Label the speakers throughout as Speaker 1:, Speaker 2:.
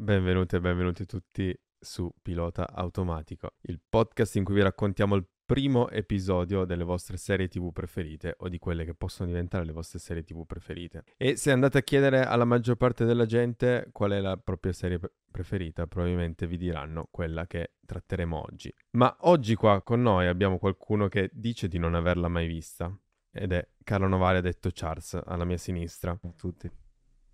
Speaker 1: Benvenuti e benvenuti tutti su Pilota Automatico, il podcast in cui vi raccontiamo il primo episodio delle vostre serie TV preferite o di quelle che possono diventare le vostre serie TV preferite. E se andate a chiedere alla maggior parte della gente qual è la propria serie preferita, probabilmente vi diranno quella che tratteremo oggi. Ma oggi qua con noi abbiamo qualcuno che dice di non averla mai vista ed è Carlo Novare detto Charles alla mia sinistra.
Speaker 2: Ciao a tutti.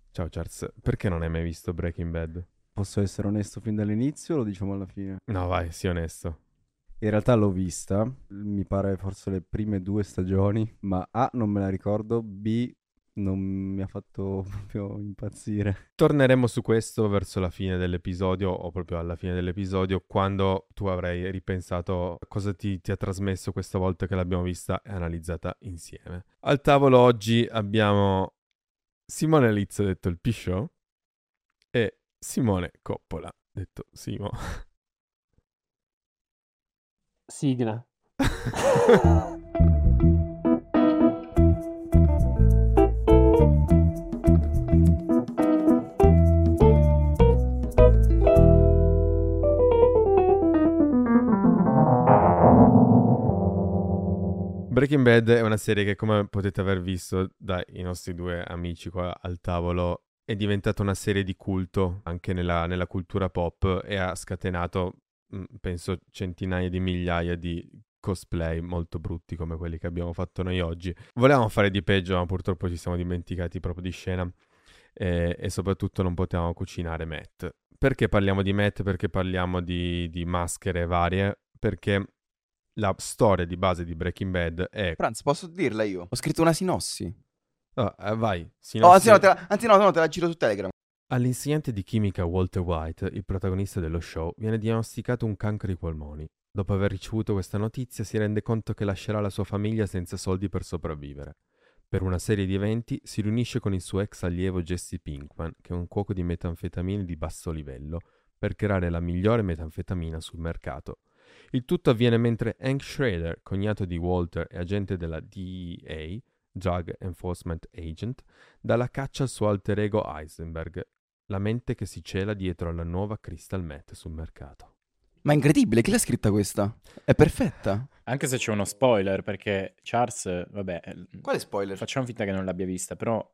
Speaker 1: Ciao Charles, perché non hai mai visto Breaking Bad?
Speaker 2: Posso essere onesto fin dall'inizio o lo diciamo alla fine?
Speaker 1: No, vai, sii onesto.
Speaker 2: In realtà l'ho vista, mi pare forse le prime due stagioni, ma A non me la ricordo, B non mi ha fatto proprio impazzire.
Speaker 1: Torneremo su questo verso la fine dell'episodio o proprio alla fine dell'episodio quando tu avrai ripensato cosa ti, ti ha trasmesso questa volta che l'abbiamo vista e analizzata insieme. Al tavolo oggi abbiamo Simone Lizzo, detto il Pisciò, e Simone Coppola, detto Simo.
Speaker 3: Sigla.
Speaker 1: Breaking Bad è una serie che, come potete aver visto dai nostri due amici qua al tavolo, è diventata una serie di culto anche nella, nella cultura pop e ha scatenato, mm, penso, centinaia di migliaia di cosplay molto brutti come quelli che abbiamo fatto noi oggi. Volevamo fare di peggio, ma purtroppo ci siamo dimenticati proprio di scena e, e soprattutto non potevamo cucinare Matt. Perché parliamo di Matt? Perché parliamo di, di maschere varie? Perché la storia di base di Breaking Bad è...
Speaker 4: Franz, posso dirla io? Ho scritto una sinossi.
Speaker 1: Oh, eh, vai,
Speaker 4: Oh,
Speaker 1: sinossi-
Speaker 4: anzi, no, te la, anzi no, no, te la giro su Telegram.
Speaker 1: All'insegnante di chimica Walter White, il protagonista dello show, viene diagnosticato un cancro ai polmoni. Dopo aver ricevuto questa notizia si rende conto che lascerà la sua famiglia senza soldi per sopravvivere. Per una serie di eventi si riunisce con il suo ex allievo Jesse Pinkman, che è un cuoco di metanfetamine di basso livello, per creare la migliore metanfetamina sul mercato. Il tutto avviene mentre Hank Schrader, cognato di Walter e agente della DEA, Drug Enforcement Agent, dà la caccia al suo alter ego Heisenberg, la mente che si cela dietro alla nuova Crystal Meth sul mercato.
Speaker 4: Ma è incredibile, chi l'ha scritta questa? È perfetta.
Speaker 5: Anche se c'è uno spoiler, perché Charles, vabbè, eh,
Speaker 4: Quale spoiler?
Speaker 5: facciamo finta che non l'abbia vista, però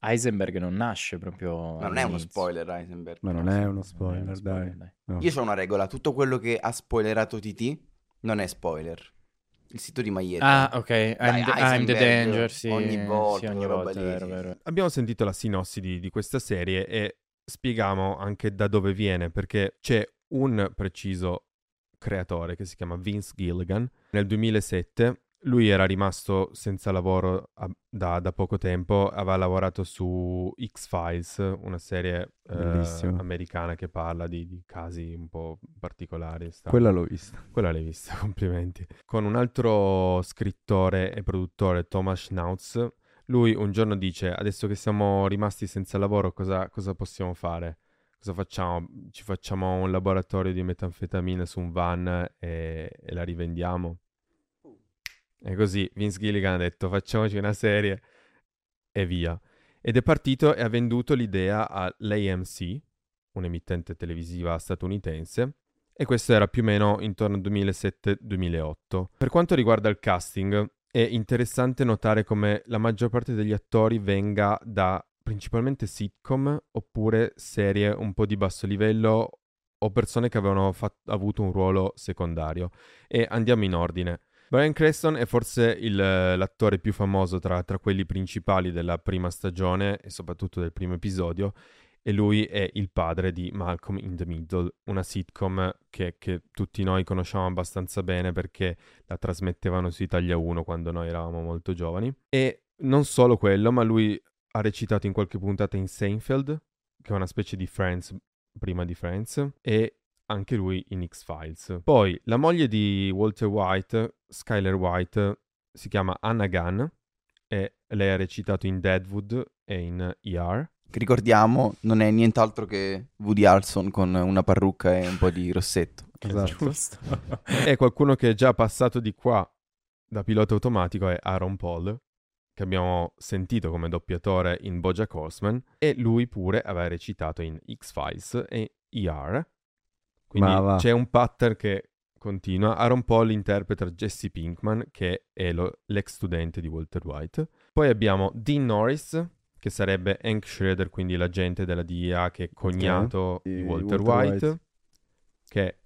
Speaker 5: Heisenberg non nasce proprio.
Speaker 4: Ma non è uno spoiler, Heisenberg.
Speaker 2: Ma non
Speaker 5: No,
Speaker 2: è uno
Speaker 5: non
Speaker 2: spoiler,
Speaker 5: uno spoiler,
Speaker 2: dai. No.
Speaker 4: Io ho una regola, tutto quello che ha spoilerato TT non è spoiler. Il sito di Maietta.
Speaker 5: Ah, ok. I'm, the, I'm the danger, sì.
Speaker 4: ogni volta,
Speaker 5: sì, ogni volta,
Speaker 4: lì,
Speaker 5: vero,
Speaker 4: sì,
Speaker 5: vero.
Speaker 1: Abbiamo sentito la sinossi di, di questa serie e spieghiamo anche da dove viene, perché c'è un preciso creatore che si chiama Vince Gilligan. Nel 2007 lui era rimasto senza lavoro a- da, da poco tempo, aveva lavorato su X-Files, una serie eh, americana che parla di, di casi un po' particolari. strani.
Speaker 2: Quella l'ho vista.
Speaker 1: Quella l'hai vista, complimenti. Con un altro scrittore e produttore, Thomas Schnauz, lui un giorno dice, adesso che siamo rimasti senza lavoro, cosa, cosa possiamo fare? Cosa facciamo? Ci facciamo un laboratorio di metanfetamina su un van e, e la rivendiamo? E così Vince Gilligan ha detto, facciamoci una serie e via. Ed è partito e ha venduto l'idea all'AMC, un'emittente televisiva statunitense, e questo era più o meno intorno al 2007-2008. Per quanto riguarda il casting, è interessante notare come la maggior parte degli attori venga da principalmente sitcom oppure serie un po' di basso livello o persone che avevano fat- avuto un ruolo secondario. E andiamo in ordine. Brian Creston è forse il- l'attore più famoso tra, tra quelli principali della prima stagione e soprattutto del primo episodio e lui è il padre di Malcolm in the Middle, una sitcom che, che tutti noi conosciamo abbastanza bene perché la trasmettevano su Italia 1 quando noi eravamo molto giovani. E non solo quello, ma lui ha recitato in qualche puntata in Seinfeld, che è una specie di Friends prima di Friends, e anche lui in X-Files. Poi la moglie di Walter White, Skyler White, si chiama Anna Gunn e lei ha recitato in Deadwood e in ER.
Speaker 4: Che ricordiamo, non è nient'altro che Woody Harrelson con una parrucca e un po' di rossetto.
Speaker 2: Esatto.
Speaker 5: Giusto.
Speaker 1: E qualcuno che è già passato di qua da pilota automatico è Aaron Paul, che abbiamo sentito come doppiatore in Bojack Horseman, e lui pure aveva recitato in X-Files e ER. Quindi
Speaker 2: Ma va.
Speaker 1: c'è un pattern che continua. Aaron Paul interpreta Jesse Pinkman, che è lo- l'ex studente di Walter White. Poi abbiamo Dean Norris, che sarebbe Hank Schroeder, quindi l'agente della DEA che è cognato
Speaker 2: Di
Speaker 1: di Walter,
Speaker 2: Walter
Speaker 1: White,
Speaker 2: White.
Speaker 1: che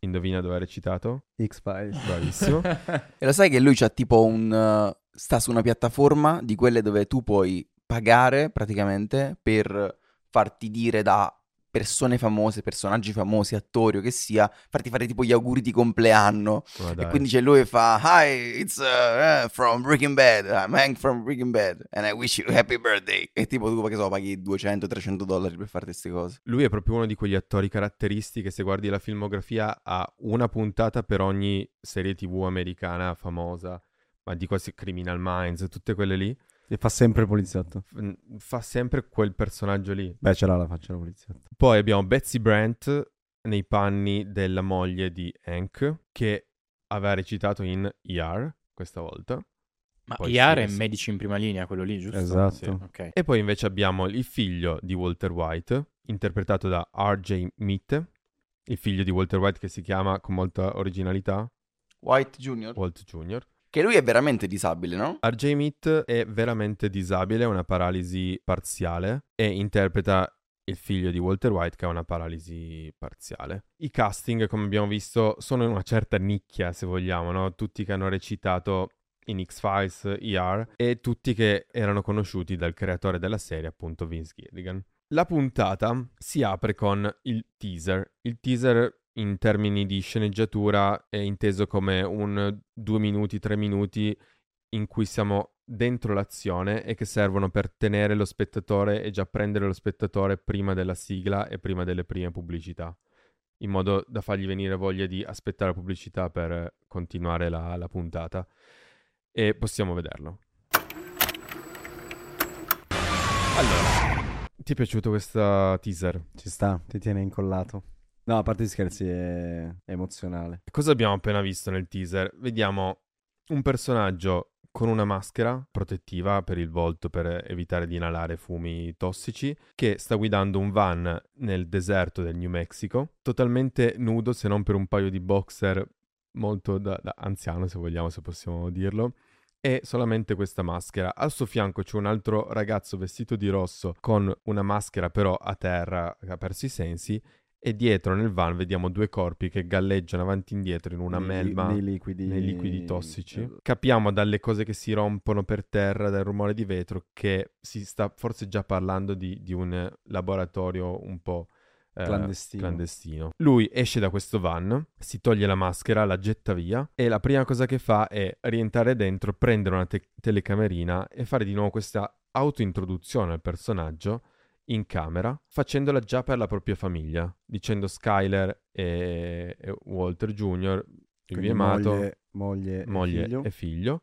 Speaker 1: indovina dove ha recitato?
Speaker 2: X-Files.
Speaker 1: Bravissimo.
Speaker 4: E lo sai che lui c'ha tipo un... eh, sta su una piattaforma di quelle dove tu puoi pagare praticamente per farti dire da persone famose, personaggi famosi, attori o che sia, farti fare tipo gli auguri di compleanno.
Speaker 1: Ma
Speaker 4: E quindi c'è lui che fa Hi, it's uh, uh, from Breaking Bad, I'm Hank from Breaking Bad and I wish you happy birthday. E tipo tu che so, paghi 200-300 dollari per fare queste cose.
Speaker 1: Lui è proprio uno di quegli attori caratteristici che se guardi la filmografia ha una puntata per ogni serie tv americana famosa, ma di quasi Criminal Minds, tutte quelle lì.
Speaker 2: E fa sempre il poliziotto.
Speaker 1: Fa sempre quel personaggio lì.
Speaker 2: Beh, ce l'ha la faccia da poliziotto.
Speaker 1: Poi abbiamo Betsy Brandt nei panni della moglie di Hank, che aveva recitato in ER questa volta.
Speaker 5: Ma
Speaker 1: Poi
Speaker 5: IAR
Speaker 1: sì,
Speaker 5: è
Speaker 1: sì.
Speaker 5: medici in prima linea, quello lì, giusto?
Speaker 2: Esatto.
Speaker 1: Sì.
Speaker 5: Ok.
Speaker 1: E poi invece abbiamo il figlio di Walter White, interpretato da R.J. Mead, il figlio di Walter White che si chiama con molta originalità
Speaker 4: White Jr.
Speaker 1: Walt Jr.
Speaker 4: Che lui è veramente disabile, no?
Speaker 1: R.J. Mead è veramente disabile, ha una paralisi parziale e interpreta il figlio di Walter White che ha una paralisi parziale. I casting, come abbiamo visto, sono in una certa nicchia, se vogliamo, no? Tutti che hanno recitato in X-Files, ER e tutti che erano conosciuti dal creatore della serie, appunto Vince Gilligan. La puntata si apre con il teaser. Il teaser in termini di sceneggiatura è inteso come un due minuti, tre minuti in cui siamo dentro l'azione e che servono per tenere lo spettatore e già prendere lo spettatore prima della sigla e prima delle prime pubblicità, in modo da fargli venire voglia di aspettare la pubblicità per continuare la, la puntata. E possiamo vederlo. Allora, ti è piaciuto questa teaser?
Speaker 2: Ci sta, ti tiene incollato. No, a parte gli scherzi, è, è emozionale.
Speaker 1: Cosa abbiamo appena visto nel teaser? Vediamo un personaggio con una maschera protettiva per il volto per evitare di inalare fumi tossici, che sta guidando un van nel deserto del New Mexico, totalmente nudo se non per un paio di boxer molto da, da anziano, se vogliamo, se possiamo dirlo. E solamente questa maschera. Al suo fianco c'è un altro ragazzo vestito di rosso con una maschera però a terra che ha perso i sensi e dietro nel van vediamo due corpi che galleggiano avanti e indietro in una
Speaker 2: Nei-
Speaker 1: melma
Speaker 2: nei liquidi,
Speaker 1: nei liquidi tossici. Capiamo dalle cose che si rompono per terra, dal rumore di vetro, che si sta forse già parlando di, di un laboratorio un po' eh,
Speaker 2: Clandestino.
Speaker 1: clandestino. Lui esce da questo van, si toglie la maschera, la getta via e la prima cosa che fa è rientrare dentro, prendere una te- telecamerina e fare di nuovo questa autointroduzione al personaggio in camera, facendola già per la propria famiglia, dicendo Skyler e, e Walter Jr., il
Speaker 2: quindi
Speaker 1: vi amato,
Speaker 2: Moglie, moglie,
Speaker 1: moglie
Speaker 2: e figlio.
Speaker 1: e figlio.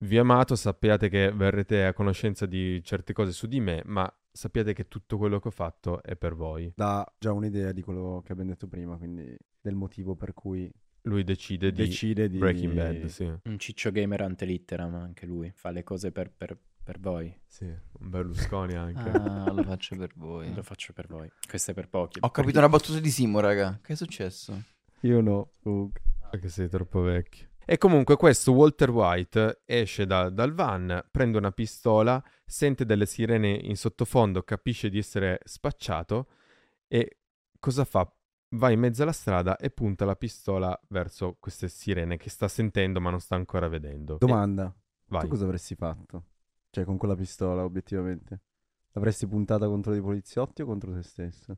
Speaker 1: Vi amato, sappiate che verrete a conoscenza di certe cose su di me, ma sappiate che tutto quello che ho fatto è per voi.
Speaker 2: Dà già un'idea di quello che abbiamo detto prima, quindi del motivo per cui
Speaker 1: Lui decide di
Speaker 2: decide di...
Speaker 1: Breaking Bad, sì.
Speaker 5: Un ciccio gamer ante litteram anche lui. Fa le cose per, per- per voi.
Speaker 1: Sì, un Berlusconi anche.
Speaker 4: Ah, lo faccio per voi.
Speaker 5: Lo faccio per voi. Questo è per pochi.
Speaker 4: Ho capito una battuta di Simo, raga. Che è successo?
Speaker 2: Io no, comunque.
Speaker 1: Perché sei troppo vecchio. E comunque questo Walter White esce da- dal van, prende una pistola, sente delle sirene in sottofondo, capisce di essere spacciato e cosa fa? Va in mezzo alla strada e punta la pistola verso queste sirene che sta sentendo ma non sta ancora vedendo.
Speaker 2: Domanda,
Speaker 1: E- vai.
Speaker 2: tu cosa avresti fatto? Cioè, con quella pistola, obiettivamente? L'avresti puntata contro dei poliziotti o contro te stesso?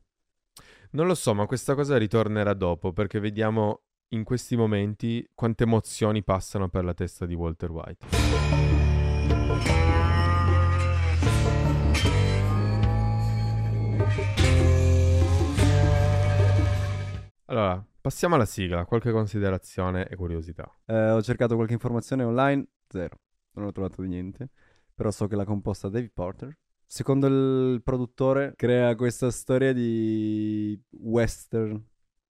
Speaker 1: Non lo so, ma questa cosa ritornerà dopo perché vediamo in questi momenti quante emozioni passano per la testa di Walter White. Allora, passiamo alla sigla, qualche considerazione e curiosità.
Speaker 2: Eh, ho cercato qualche informazione online, zero. Non ho trovato niente. Però so che l'ha composta David Porter. Secondo il produttore, crea questa storia di western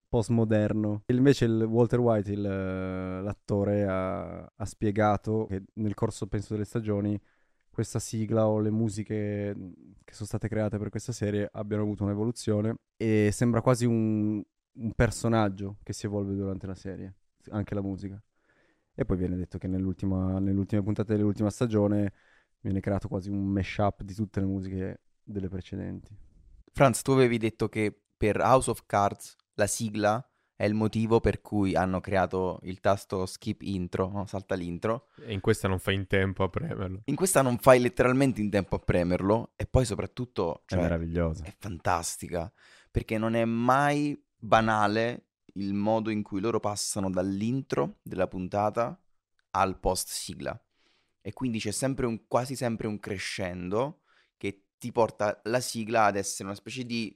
Speaker 2: postmoderno. Invece il Walter White, il, eh, l'attore, ha, ha spiegato che nel corso, penso, delle stagioni questa sigla o le musiche mh, che sono state create per questa serie abbiano avuto un'evoluzione e sembra quasi un, un personaggio che si evolve durante la serie, anche la musica. E poi viene detto che nell'ultima, nelle ultime puntate dell'ultima stagione viene creato quasi un mashup di tutte le musiche delle precedenti.
Speaker 4: Franz, tu avevi detto che per House of Cards la sigla è il motivo per cui hanno creato il tasto skip intro, no? salta l'intro.
Speaker 1: E in questa non fai in tempo a premerlo.
Speaker 4: In questa non fai letteralmente in tempo a premerlo e poi soprattutto
Speaker 2: È
Speaker 4: cioè,
Speaker 2: meravigliosa.
Speaker 4: è fantastica perché non è mai banale il modo in cui loro passano dall'intro della puntata al post sigla e quindi c'è sempre un, quasi sempre un crescendo che ti porta la sigla ad essere una specie di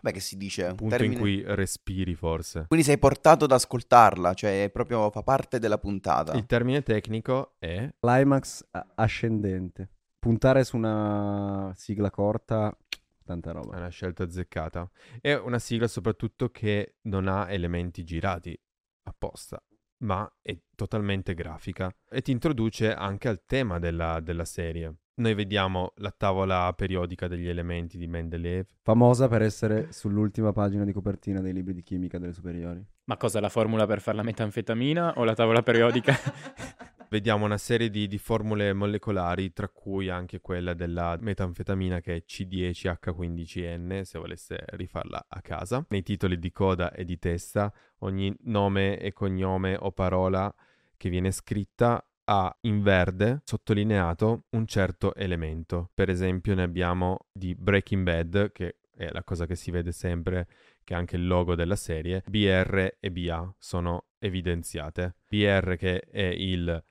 Speaker 4: com'è che si dice? Un
Speaker 1: Punto in
Speaker 4: termine-
Speaker 1: cui respiri forse.
Speaker 4: quindi sei portato ad ascoltarla, cioè è proprio fa parte della puntata.
Speaker 1: Il termine tecnico è
Speaker 2: Climax ascendente. Puntare su una sigla corta, tanta
Speaker 1: È
Speaker 2: roba.
Speaker 1: una scelta azzeccata. È una sigla soprattutto che non ha elementi girati apposta, ma è totalmente grafica e ti introduce anche al tema della, della serie. Noi vediamo la tavola periodica degli elementi di Mendeleev.
Speaker 2: Famosa per essere sull'ultima pagina di copertina dei libri di chimica delle superiori.
Speaker 3: Ma cosa, la formula per fare la metanfetamina o la tavola periodica?
Speaker 1: Vediamo una serie di, di formule molecolari, tra cui anche quella della metanfetamina che è C10H15N, se volesse rifarla a casa. Nei titoli di coda e di testa, ogni nome e cognome o parola che viene scritta ha in verde sottolineato un certo elemento. Per esempio ne abbiamo di Breaking Bad, che è la cosa che si vede sempre, che è anche il logo della serie. BR e BA sono evidenziate. BR che è il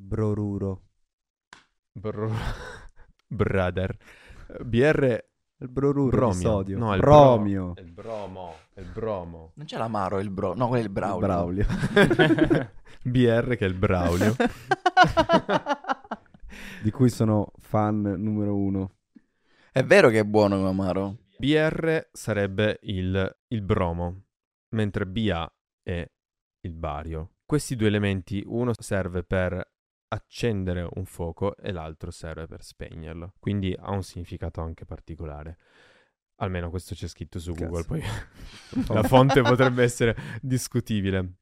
Speaker 2: Broruro.
Speaker 1: br- brother. BR
Speaker 2: Il broruro di
Speaker 1: bromio.
Speaker 2: sodio.
Speaker 1: No, il
Speaker 2: Bromio.
Speaker 1: bro- il bromo, il bromo.
Speaker 4: Non c'è l'amaro, è il bro, no, quello è il
Speaker 2: Il
Speaker 4: braulio.
Speaker 2: Braulio.
Speaker 1: BR che è il Braulio.
Speaker 2: di cui sono fan numero uno.
Speaker 4: È vero che è buono l'amaro.
Speaker 1: BR sarebbe il, il bromo, mentre BA è il bario. Questi due elementi, uno serve per accendere un fuoco e l'altro serve per spegnerlo. Quindi ha un significato anche particolare. Almeno questo c'è scritto su
Speaker 2: Cazzo.
Speaker 1: Google, poi la fonte potrebbe essere discutibile.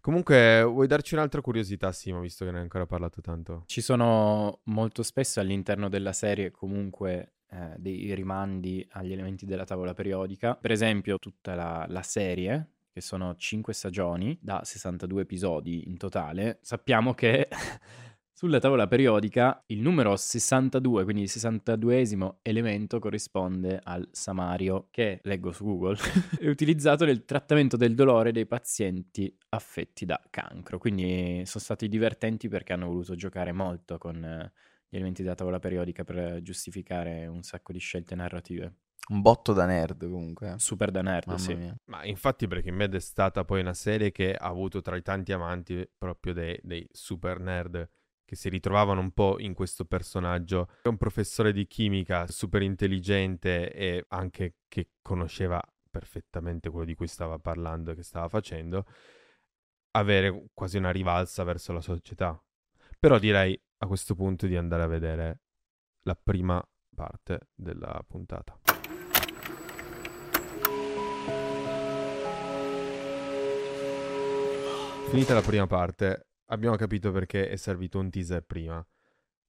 Speaker 1: Comunque, vuoi darci un'altra curiosità, Simo, visto che ne hai ancora parlato tanto?
Speaker 3: Ci sono molto spesso all'interno della serie comunque eh, dei rimandi agli elementi della tavola periodica. Per esempio, tutta la, la serie, che sono 5 stagioni, da 62 episodi in totale, sappiamo che sulla tavola periodica il numero 62, quindi il 62esimo elemento corrisponde al samario, che leggo su Google, è utilizzato nel trattamento del dolore dei pazienti affetti da cancro. Quindi sono stati divertenti perché hanno voluto giocare molto con eh, gli elementi della tavola periodica per giustificare un sacco di scelte narrative.
Speaker 4: Un botto da nerd comunque.
Speaker 3: Super da nerd,
Speaker 4: Mamma
Speaker 3: sì.
Speaker 4: mia.
Speaker 1: Ma infatti Breaking Bad è stata poi una serie che ha avuto tra i tanti amanti proprio dei, dei super nerd che si ritrovavano un po' in questo personaggio. È un professore di chimica super intelligente e anche che conosceva perfettamente quello di cui stava parlando e che stava facendo, avere quasi una rivalsa verso la società. Però direi a questo punto di andare a vedere la prima parte della puntata. Finita la prima parte, abbiamo capito perché è servito un teaser prima.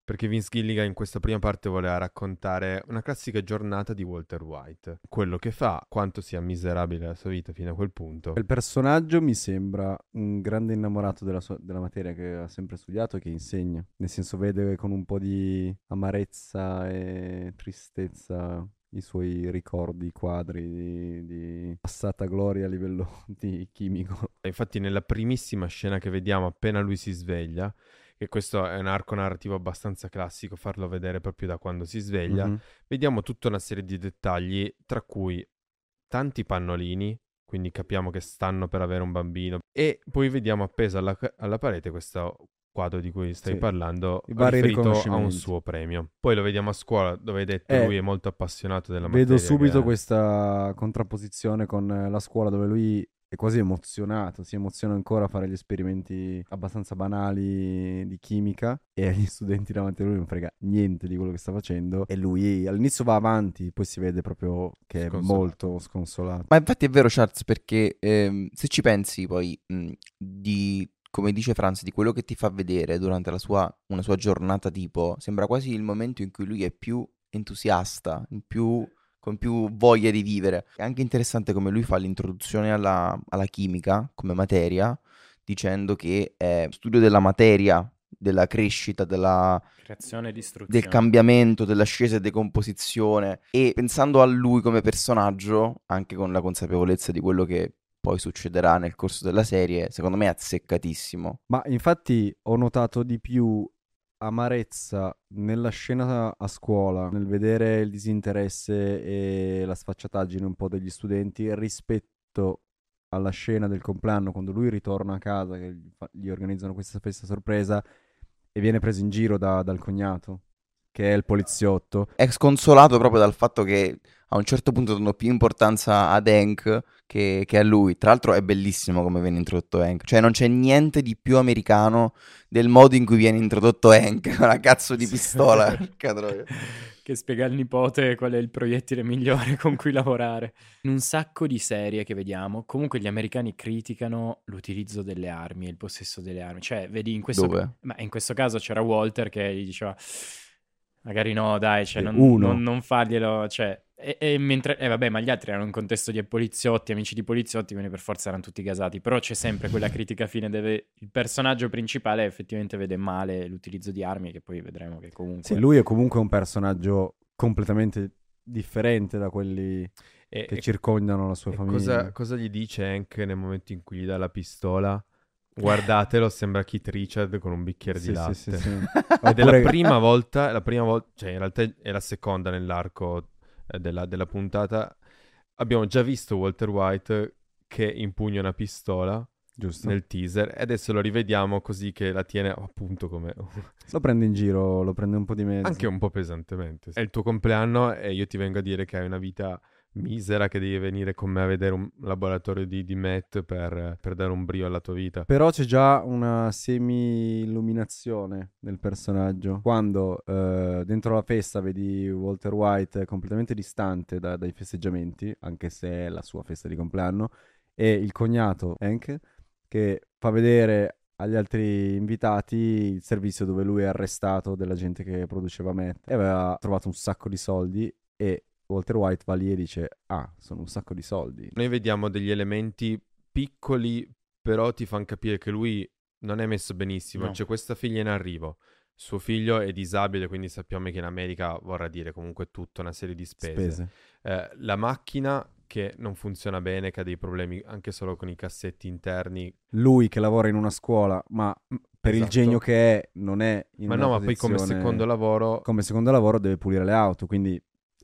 Speaker 1: Perché Vince Gilligan in questa prima parte voleva raccontare una classica giornata di Walter White. Quello che fa, quanto sia miserabile la sua vita fino a quel punto.
Speaker 2: Il personaggio mi sembra un grande innamorato della, sua- della materia che ha sempre studiato e che insegna. Nel senso vede con un po' di amarezza e tristezza i suoi ricordi, i quadri di, di passata gloria a livello di chimico.
Speaker 1: Infatti nella primissima scena che vediamo appena lui si sveglia, che questo è un arco narrativo abbastanza classico, farlo vedere proprio da quando si sveglia,
Speaker 2: Mhm.
Speaker 1: vediamo tutta una serie di dettagli, tra cui tanti pannolini, quindi capiamo che stanno per avere un bambino, e poi vediamo appeso alla, alla parete questo quadro di cui stai
Speaker 2: Sì,
Speaker 1: parlando,
Speaker 2: i
Speaker 1: riferito a un suo premio. Poi lo vediamo a scuola, dove hai detto
Speaker 2: Eh,
Speaker 1: lui è molto appassionato della materia.
Speaker 2: Vedo subito
Speaker 1: che-
Speaker 2: questa contrapposizione con eh, la scuola dove lui è quasi emozionato, si emoziona ancora a fare gli esperimenti abbastanza banali di chimica e agli studenti davanti a lui non frega niente di quello che sta facendo e lui all'inizio va avanti, poi si vede proprio che è
Speaker 1: Sconsolato.
Speaker 2: molto sconsolato.
Speaker 4: Ma infatti è vero, Charles, perché ehm, se ci pensi poi mh, di, come dice Franz, di quello che ti fa vedere durante la sua, una sua giornata tipo, sembra quasi il momento in cui lui è più entusiasta, più, con più voglia di vivere. È anche interessante come lui fa l'introduzione alla, alla chimica come materia, dicendo che è studio della materia, della crescita, della,
Speaker 3: Creazione e distruzione.
Speaker 4: del cambiamento, dell'ascesa e decomposizione e pensando a lui come personaggio, anche con la consapevolezza di quello che poi succederà nel corso della serie, secondo me è azzeccatissimo.
Speaker 2: Ma infatti ho notato di più amarezza nella scena a scuola, nel vedere il disinteresse e la sfacciataggine un po' degli studenti rispetto alla scena del compleanno, quando lui ritorna a casa, che gli, organizzano questa festa sorpresa e viene preso in giro da- dal cognato, che è il poliziotto.
Speaker 4: È sconsolato proprio dal fatto che a un certo punto danno più importanza ad Hank che, che a lui. Tra l'altro è bellissimo come viene introdotto Hank, cioè non c'è niente di più americano del modo in cui viene introdotto Hank, una cazzo di pistola.
Speaker 3: che spiega al nipote qual è il proiettile migliore con cui lavorare. In un sacco di serie che vediamo, comunque gli americani criticano l'utilizzo delle armi e il possesso delle armi. Cioè, vedi in questo, ma in questo caso c'era Walter che gli diceva magari no, dai, cioè, non, non- non farglielo, cioè... E, e mentre, e vabbè, ma gli altri erano in contesto di poliziotti, amici di poliziotti, quindi per forza erano tutti gasati. Però c'è sempre quella critica fine dove il personaggio principale effettivamente vede male l'utilizzo di armi, che poi vedremo che comunque...
Speaker 2: Sì, lui è comunque un personaggio completamente differente da quelli
Speaker 1: E,
Speaker 2: che
Speaker 1: e-
Speaker 2: circondano la sua
Speaker 1: e
Speaker 2: famiglia.
Speaker 1: cosa, cosa gli dice Hank nel momento in cui gli dà la pistola? Guardatelo, sembra Keith Richard con un bicchiere
Speaker 2: Sì,
Speaker 1: di
Speaker 2: sì,
Speaker 1: latte.
Speaker 2: sì, sì.
Speaker 1: Ed è la prima volta, la prima volta, cioè in realtà è la seconda nell'arco eh, della, della puntata. Abbiamo già visto Walter White che impugna una pistola
Speaker 2: Giusto.
Speaker 1: nel teaser e adesso lo rivediamo così che la tiene appunto come
Speaker 2: Lo prende in giro, lo prende un po' di mezzo.
Speaker 1: anche un po' pesantemente. È il tuo compleanno e io ti vengo a dire che hai una vita misera che devi venire con me a vedere un laboratorio di, di Matt per, per dare un brio alla tua vita.
Speaker 2: Però c'è già una semi-illuminazione nel personaggio. Quando eh, dentro la festa vedi Walter White completamente distante da- dai festeggiamenti, anche se è la sua festa di compleanno, e il cognato Hank che fa vedere agli altri invitati il servizio dove lui è arrestato della gente che produceva meth e aveva trovato un sacco di soldi e Walter White va lì e dice ah sono un sacco di soldi
Speaker 1: Noi vediamo degli elementi piccoli, però ti fanno capire che lui non è messo benissimo.
Speaker 3: No.
Speaker 1: C'è questa figlia in arrivo. Suo figlio è disabile, quindi sappiamo che in America vorrà dire comunque tutta una serie di spese.
Speaker 2: spese
Speaker 1: Eh, la macchina che non funziona bene, che ha dei problemi anche solo con i cassetti interni.
Speaker 2: lui che lavora in una scuola, ma per il
Speaker 1: Esatto.
Speaker 2: genio che è, non è in
Speaker 1: Ma
Speaker 2: una
Speaker 1: no, ma poi come secondo lavoro
Speaker 2: come secondo lavoro deve pulire le auto, quindi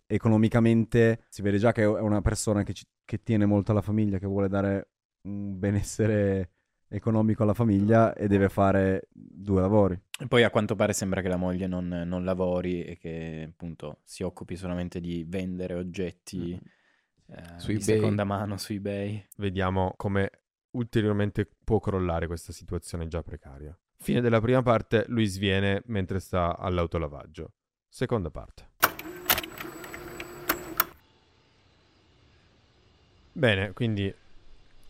Speaker 2: economicamente si vede già che è una persona che, ci- che tiene molto alla famiglia, che vuole dare un benessere economico alla famiglia e deve fare due lavori.
Speaker 3: E poi a quanto pare sembra che la moglie non, non lavori e che appunto si occupi solamente di vendere oggetti eh,
Speaker 4: Su
Speaker 3: di
Speaker 4: eBay.
Speaker 3: seconda mano su eBay.
Speaker 1: vediamo come ulteriormente può crollare questa situazione già precaria. Fine della prima parte, lui sviene mentre sta all'autolavaggio. Seconda parte. Bene, quindi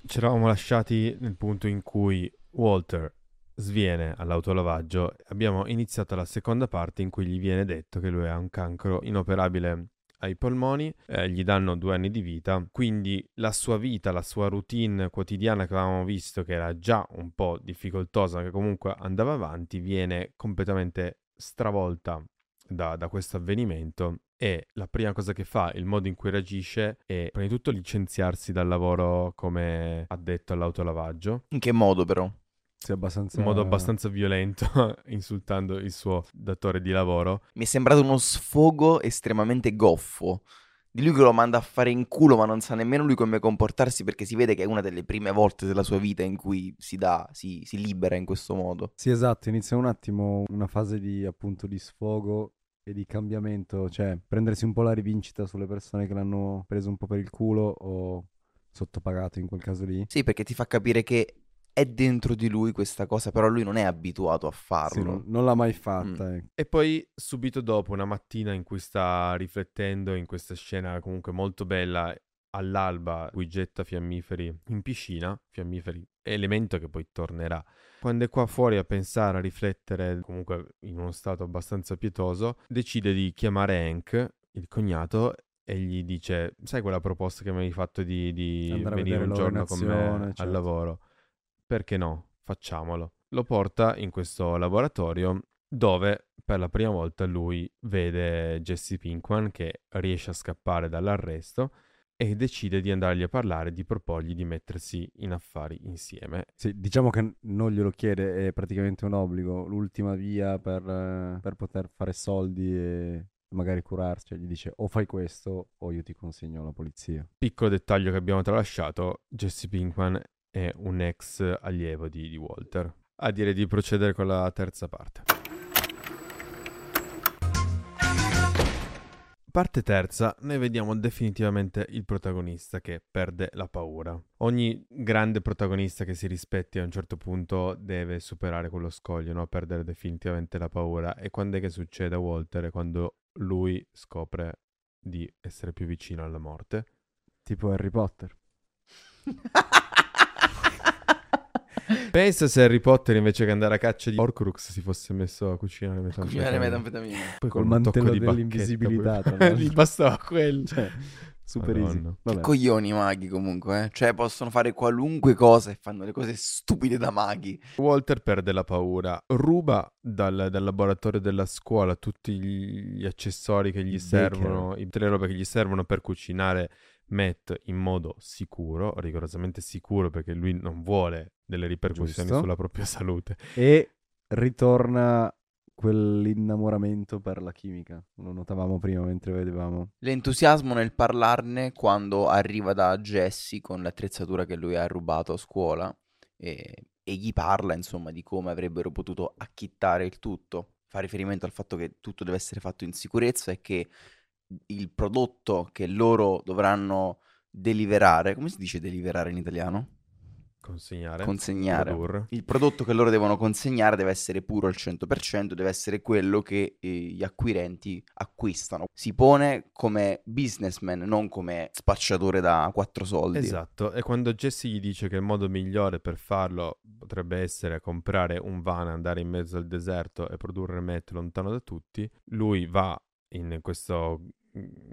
Speaker 1: ci eravamo lasciati nel punto in cui Walter sviene all'autolavaggio. Abbiamo iniziato la seconda parte in cui gli viene detto che lui ha un cancro inoperabile ai polmoni, eh, gli danno due anni di vita, quindi la sua vita, la sua routine quotidiana che avevamo visto che era già un po' difficoltosa, che comunque andava avanti, viene completamente stravolta da, da questo avvenimento e la prima cosa che fa, il modo in cui reagisce è prima di tutto licenziarsi dal lavoro come addetto all'autolavaggio,
Speaker 4: In che modo però?
Speaker 2: Sì, abbastanza...
Speaker 1: in modo abbastanza violento, insultando il suo datore di lavoro.
Speaker 4: Mi è sembrato uno sfogo estremamente goffo. Di lui che lo manda a fare in culo, ma non sa nemmeno lui come comportarsi perché si vede che è una delle prime volte della sua vita in cui si dà, si, si libera in questo modo.
Speaker 2: Sì, esatto, inizia un attimo una fase di appunto di sfogo e di cambiamento, cioè prendersi un po' la rivincita sulle persone che l'hanno preso un po' per il culo o sottopagato in quel caso lì.
Speaker 4: Sì, perché ti fa capire che è dentro di lui questa cosa, però lui non è abituato a
Speaker 2: Sì,
Speaker 4: farlo.
Speaker 2: non, non l'ha mai fatta.
Speaker 4: Mm.
Speaker 2: ecco.
Speaker 1: E poi subito dopo, una mattina in cui sta riflettendo in questa scena comunque molto bella, all'alba, cui getta fiammiferi in piscina, fiammiferi, elemento che poi tornerà. Quando è qua fuori a pensare, a riflettere, comunque in uno stato abbastanza pietoso, decide di chiamare Hank, il cognato, e gli dice, sai quella proposta che mi avevi fatto di, di venire un giorno con me
Speaker 2: azione,
Speaker 1: al
Speaker 2: certo.
Speaker 1: lavoro? Perché no? Facciamolo. Lo porta in questo laboratorio dove per la prima volta lui vede Jesse Pinkman che riesce a scappare dall'arresto e decide di andargli a parlare, di proporgli di mettersi in affari insieme.
Speaker 2: Sì, diciamo che non glielo chiede, è praticamente un obbligo. L'ultima via per, per poter fare soldi e magari curarsi. Cioè, gli dice o fai questo o io ti consegno alla polizia.
Speaker 1: Piccolo dettaglio che abbiamo tralasciato, Jesse Pinkman è un ex allievo di, di Walter. A dire di procedere con la terza parte. Parte terza, noi vediamo definitivamente il protagonista che perde la paura. Ogni grande protagonista che si rispetti a un certo punto deve superare quello scoglio, no? perdere definitivamente la paura. E quando è che succede a Walter? Quando lui scopre di essere più vicino alla morte.
Speaker 2: Tipo Harry Potter.
Speaker 1: Pensa se Harry Potter invece che andare a caccia di Horcrux si fosse messo a cucinare metanfetamina.
Speaker 4: Cucinare metanfetamina.
Speaker 1: Poi
Speaker 2: Col
Speaker 1: tocco
Speaker 2: mantello dell'invisibilità.
Speaker 1: Gli bastava quello.
Speaker 2: Cioè, super easy.
Speaker 1: Madonna.
Speaker 2: Vabbè.
Speaker 4: Coglioni i maghi comunque, eh. Cioè possono fare qualunque cosa e fanno le cose stupide da maghi.
Speaker 1: Walter perde la paura, ruba dal, dal laboratorio della scuola tutti gli accessori che gli
Speaker 2: Il
Speaker 1: servono, i- tutte le robe che gli servono per cucinare Matt in modo sicuro, rigorosamente sicuro perché lui non vuole delle ripercussioni
Speaker 2: Giusto.
Speaker 1: sulla propria salute.
Speaker 2: E ritorna quell'innamoramento per la chimica. Lo notavamo prima mentre vedevamo.
Speaker 4: L'entusiasmo nel parlarne quando arriva da Jesse con l'attrezzatura che lui ha rubato a scuola e, e gli parla insomma di come avrebbero potuto acchittare il tutto. Fa riferimento al fatto che tutto deve essere fatto in sicurezza e che il prodotto che loro dovranno deliverare, come si dice deliverare in italiano?
Speaker 1: Consegnare.
Speaker 4: Consegnare.
Speaker 1: produrre.
Speaker 4: Il prodotto che loro devono consegnare deve essere puro al 100%, deve essere quello che eh, gli acquirenti acquistano. Si pone come businessman, non come spacciatore da quattro soldi.
Speaker 1: Esatto, e quando Jesse gli dice che il modo migliore per farlo potrebbe essere comprare un van, andare in mezzo al deserto e produrre Matt lontano da tutti, lui va in questa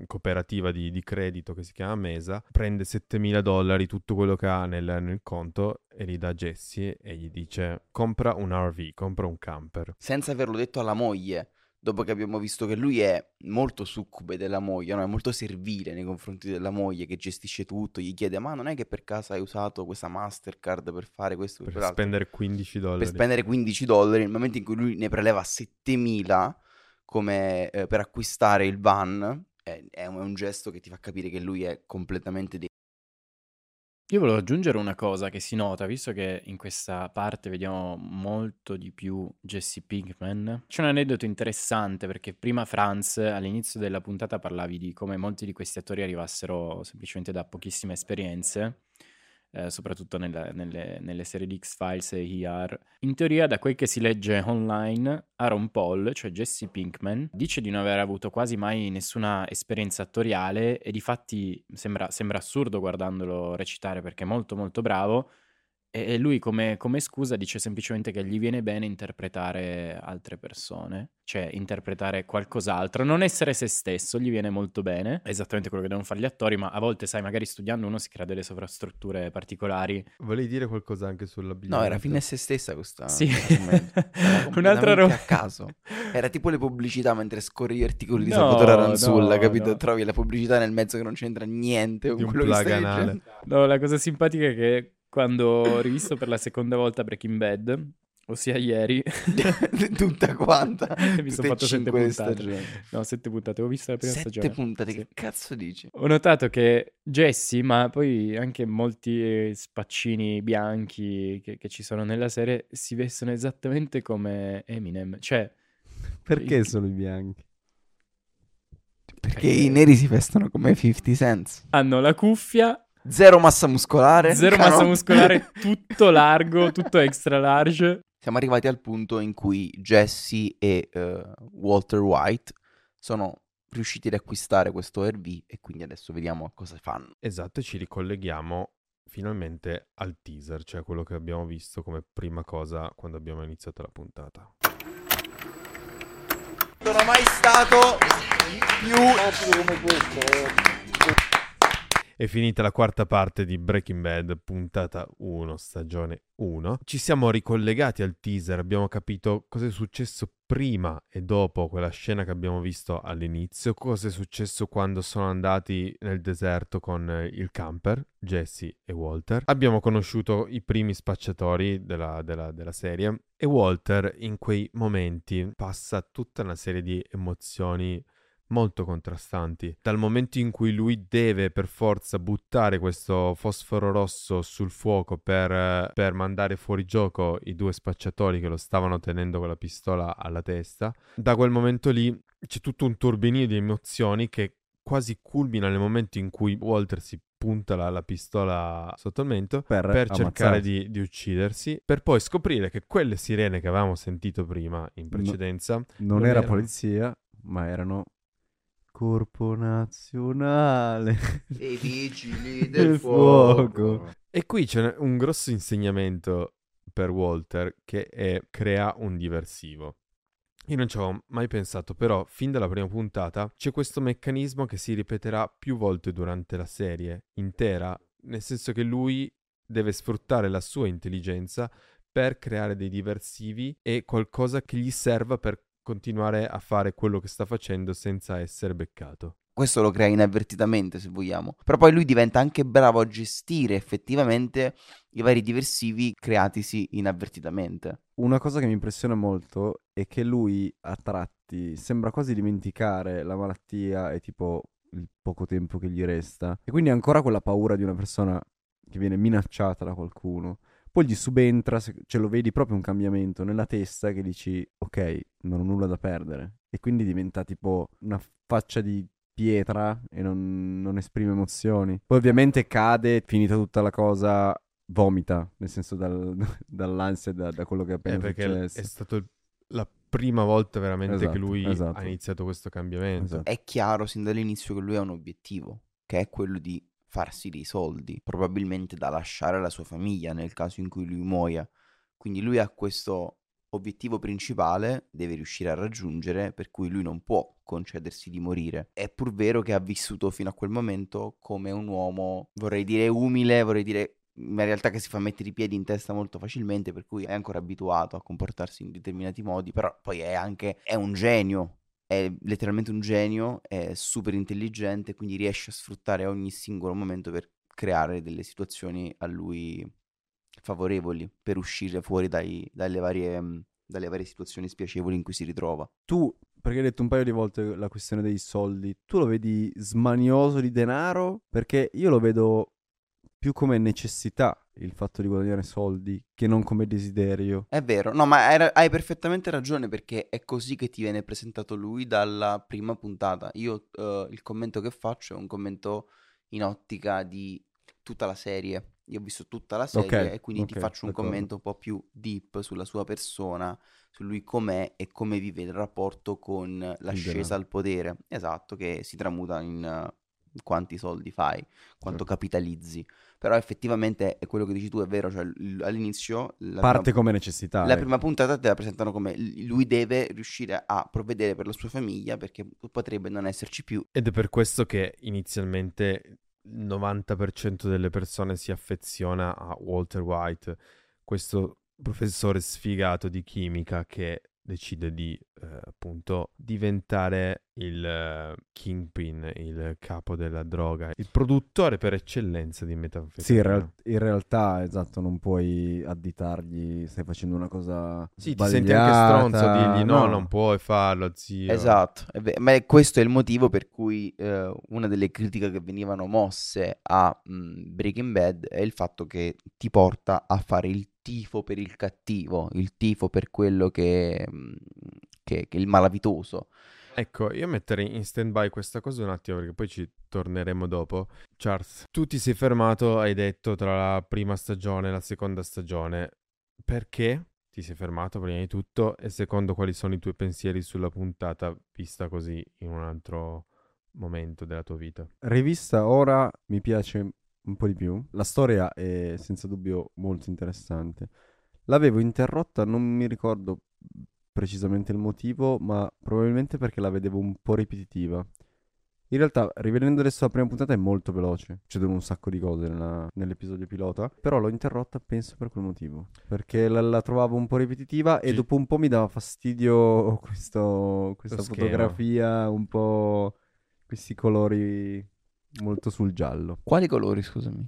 Speaker 1: cooperativa di, di credito che si chiama Mesa, prende 7000 dollari, tutto quello che ha nel, nel conto, e li dà a Jesse e gli dice compra un RV, compra un camper.
Speaker 4: Senza averlo detto alla moglie, dopo che abbiamo visto che lui è molto succube della moglie, no? è molto servile nei confronti della moglie che gestisce tutto, gli chiede ma non è che per caso hai usato questa Mastercard per fare questo
Speaker 1: Per
Speaker 4: quell'altro?"
Speaker 1: spendere 15 dollari.
Speaker 4: per spendere 15 dollari nel momento in cui lui ne preleva 7000 come eh, per acquistare il van è, è un, gesto che ti fa capire che lui è completamente de-
Speaker 3: Io volevo aggiungere una cosa che si nota, visto che in questa parte vediamo molto di più Jesse Pinkman. C'è un aneddoto interessante perché prima Franz all'inizio della puntata parlavi di come molti di questi attori arrivassero semplicemente da pochissime esperienze, eh, soprattutto nella- nelle, nelle serie di X-Files e ER. In teoria, da quel che si legge online, Aaron Paul, cioè Jesse Pinkman, dice di non aver avuto quasi mai nessuna esperienza attoriale e di fatti sembra, sembra assurdo guardandolo recitare perché è molto molto bravo e lui come, come scusa dice semplicemente che gli viene bene interpretare altre persone, cioè interpretare qualcos'altro, non essere se stesso, gli viene molto bene, è esattamente quello che devono fare gli attori, ma a volte sai magari studiando uno si crea delle sovrastrutture particolari.
Speaker 1: Volevi dire qualcosa anche sull'abbigliamento?
Speaker 4: No, era fine a se stessa questa
Speaker 3: Sì. Un'altra roba
Speaker 4: a caso. Era tipo le pubblicità mentre scorri gli articoli di
Speaker 3: No,
Speaker 4: Salvatore Aranzulla,
Speaker 3: no,
Speaker 4: capito?
Speaker 3: no.
Speaker 4: Trovi la pubblicità nel mezzo che non c'entra niente con
Speaker 1: Di un
Speaker 4: quello che stai.
Speaker 3: No, la cosa simpatica è che quando ho rivisto per la seconda volta Breaking Bad, ossia ieri,
Speaker 4: Tutta quanta.
Speaker 3: mi sono fatto sette puntate.
Speaker 4: stagioni.
Speaker 3: No, sette puntate, ho visto la prima
Speaker 4: Sette
Speaker 3: stagione.
Speaker 4: puntate,
Speaker 3: Sì.
Speaker 4: che cazzo dici?
Speaker 3: Ho notato che Jesse, ma poi anche molti eh, spaccini bianchi che, che ci sono nella serie, si vestono esattamente come Eminem. Cioè,
Speaker 2: Perché
Speaker 3: Il-
Speaker 2: solo i bianchi?
Speaker 4: Perché i neri si vestono come 50 cents.
Speaker 3: hanno la cuffia,
Speaker 4: Zero massa muscolare.
Speaker 3: Zero
Speaker 4: Cano-
Speaker 3: massa muscolare, tutto largo, tutto extra large.
Speaker 4: Siamo arrivati al punto in cui Jesse e eh, Walter White sono riusciti ad acquistare questo RV e quindi adesso vediamo cosa fanno.
Speaker 1: Esatto, e ci ricolleghiamo finalmente al teaser, cioè quello che abbiamo visto come prima cosa quando abbiamo iniziato la puntata.
Speaker 4: Non è mai stato più
Speaker 1: È finita la quarta parte di Breaking Bad, puntata 1, stagione 1. Ci siamo ricollegati al teaser, abbiamo capito cosa è successo prima e dopo quella scena che abbiamo visto all'inizio, cosa è successo quando sono andati nel deserto con il camper, Jesse e Walter. Abbiamo conosciuto i primi spacciatori della, della- della serie e Walter in quei momenti passa tutta una serie di emozioni molto contrastanti. Dal momento in cui lui deve per forza buttare questo fosforo rosso sul fuoco per, per mandare fuori gioco i due spacciatori che lo stavano tenendo con la pistola alla testa, da quel momento lì c'è tutto un turbinio di emozioni che quasi culmina nel momento in cui Walter si punta la, la pistola sotto il mento
Speaker 2: Per,
Speaker 1: per cercare di, di uccidersi, per poi scoprire che quelle sirene che avevamo sentito prima in precedenza
Speaker 2: Non,
Speaker 1: non
Speaker 2: era
Speaker 1: erano.
Speaker 2: polizia, ma erano corpo nazionale.
Speaker 4: E i vigili
Speaker 2: del
Speaker 4: del
Speaker 2: fuoco.
Speaker 4: fuoco.
Speaker 1: E qui c'è un grosso insegnamento per Walter che è crea un diversivo. Io non ci avevo mai pensato, però fin dalla prima puntata c'è questo meccanismo che si ripeterà più volte durante la serie intera, nel senso che lui deve sfruttare la sua intelligenza per creare dei diversivi e qualcosa che gli serva per continuare a fare quello che sta facendo senza essere beccato.
Speaker 4: Questo lo crea inavvertitamente, se vogliamo. Però poi lui diventa anche bravo a gestire effettivamente i vari diversivi creatisi inavvertitamente.
Speaker 2: Una cosa che mi impressiona molto è che lui a tratti sembra quasi dimenticare la malattia e tipo il poco tempo che gli resta. E quindi ha ancora quella paura di una persona che viene minacciata da qualcuno. Poi gli subentra, cioè lo vedi proprio un cambiamento nella testa che dici ok, non ho nulla da perdere. E quindi diventa tipo una faccia di pietra e non, non esprime emozioni. Poi ovviamente cade, finita tutta la cosa, vomita, nel senso dal- dall'ansia e da, da quello che è appena
Speaker 1: Eh, perché
Speaker 2: successo.
Speaker 1: è stata la prima volta veramente che
Speaker 2: Esatto,
Speaker 1: lui
Speaker 2: esatto.
Speaker 1: ha iniziato questo cambiamento.
Speaker 2: Esatto.
Speaker 4: È chiaro sin dall'inizio che lui ha un obiettivo, che è quello di farsi dei soldi, probabilmente da lasciare alla sua famiglia nel caso in cui lui muoia. Quindi lui ha questo obiettivo principale, deve riuscire a raggiungere, per cui lui non può concedersi di morire. È pur vero che ha vissuto fino a quel momento come un uomo, vorrei dire umile, vorrei dire in realtà che si fa mettere i piedi in testa molto facilmente, per cui è ancora abituato a comportarsi in determinati modi, però poi è anche è un genio, è letteralmente un genio, è super intelligente, quindi riesce a sfruttare ogni singolo momento per creare delle situazioni a lui favorevoli per uscire fuori dai- dalle, varie, dalle varie situazioni spiacevoli in cui si ritrova.
Speaker 2: Tu, perché hai detto un paio di volte la questione dei soldi, tu lo vedi smanioso di denaro? Perché io lo vedo più come necessità il fatto di guadagnare soldi che non come desiderio.
Speaker 4: È vero, no, ma hai, hai perfettamente ragione perché è così che ti viene presentato lui dalla prima puntata. Io eh, il commento che faccio è un commento in ottica di tutta la serie. Io ho visto tutta la serie
Speaker 2: Ok,
Speaker 4: e quindi ti
Speaker 2: ok,
Speaker 4: faccio un
Speaker 2: d'accordo.
Speaker 4: commento un po' più deep sulla sua persona, su lui com'è e come vive il rapporto con l'ascesa al potere. Esatto, che si tramuta in eh, quanti soldi fai, quanto
Speaker 2: Certo.
Speaker 4: capitalizzi. Però effettivamente è quello che dici tu, è vero, cioè l- all'inizio la
Speaker 2: Parte
Speaker 4: prima-
Speaker 2: come necessità.
Speaker 4: la
Speaker 2: ecco.
Speaker 4: prima puntata te la presentano come lui deve riuscire a provvedere per la sua famiglia perché potrebbe non esserci più.
Speaker 1: Ed è per questo che inizialmente il 90% delle persone si affeziona a Walter White, questo professore sfigato di chimica che decide di eh, appunto diventare il eh, kingpin, il capo della droga, il produttore per eccellenza di metanfetamina.
Speaker 2: Sì, in, real- in realtà, esatto, non puoi additargli, stai facendo una cosa
Speaker 1: Sì, ti senti anche stronzo
Speaker 2: sbagliata,
Speaker 1: dirgli no, non puoi farlo, zio.
Speaker 4: Esatto, ma è- questo è il motivo per cui eh, una delle critiche che venivano mosse a mm, Breaking Bad è il fatto che ti porta a fare il tifo per il cattivo, il tifo per quello che, che, che è il malavitoso.
Speaker 1: Ecco, io metterei in stand-by questa cosa un attimo perché poi ci torneremo dopo. Charles, tu ti sei fermato, hai detto, tra la prima stagione e la seconda stagione. Perché ti sei fermato prima di tutto e secondo quali sono i tuoi pensieri sulla puntata vista così in un altro momento della tua vita?
Speaker 2: Rivista ora mi piace un po' di più. La storia è senza dubbio molto interessante. L'avevo interrotta, non mi ricordo precisamente il motivo, ma probabilmente perché la vedevo un po' ripetitiva. In realtà, rivedendo adesso la prima puntata è molto veloce, succedono un sacco di cose nella- nell'episodio pilota, però l'ho interrotta penso per quel motivo, perché la, la trovavo un po' ripetitiva e
Speaker 1: Ci-
Speaker 2: dopo un po' mi dava fastidio questo- questa
Speaker 1: Lo schema.
Speaker 2: fotografia, un po' questi colori molto sul giallo.
Speaker 4: Quali colori, scusami?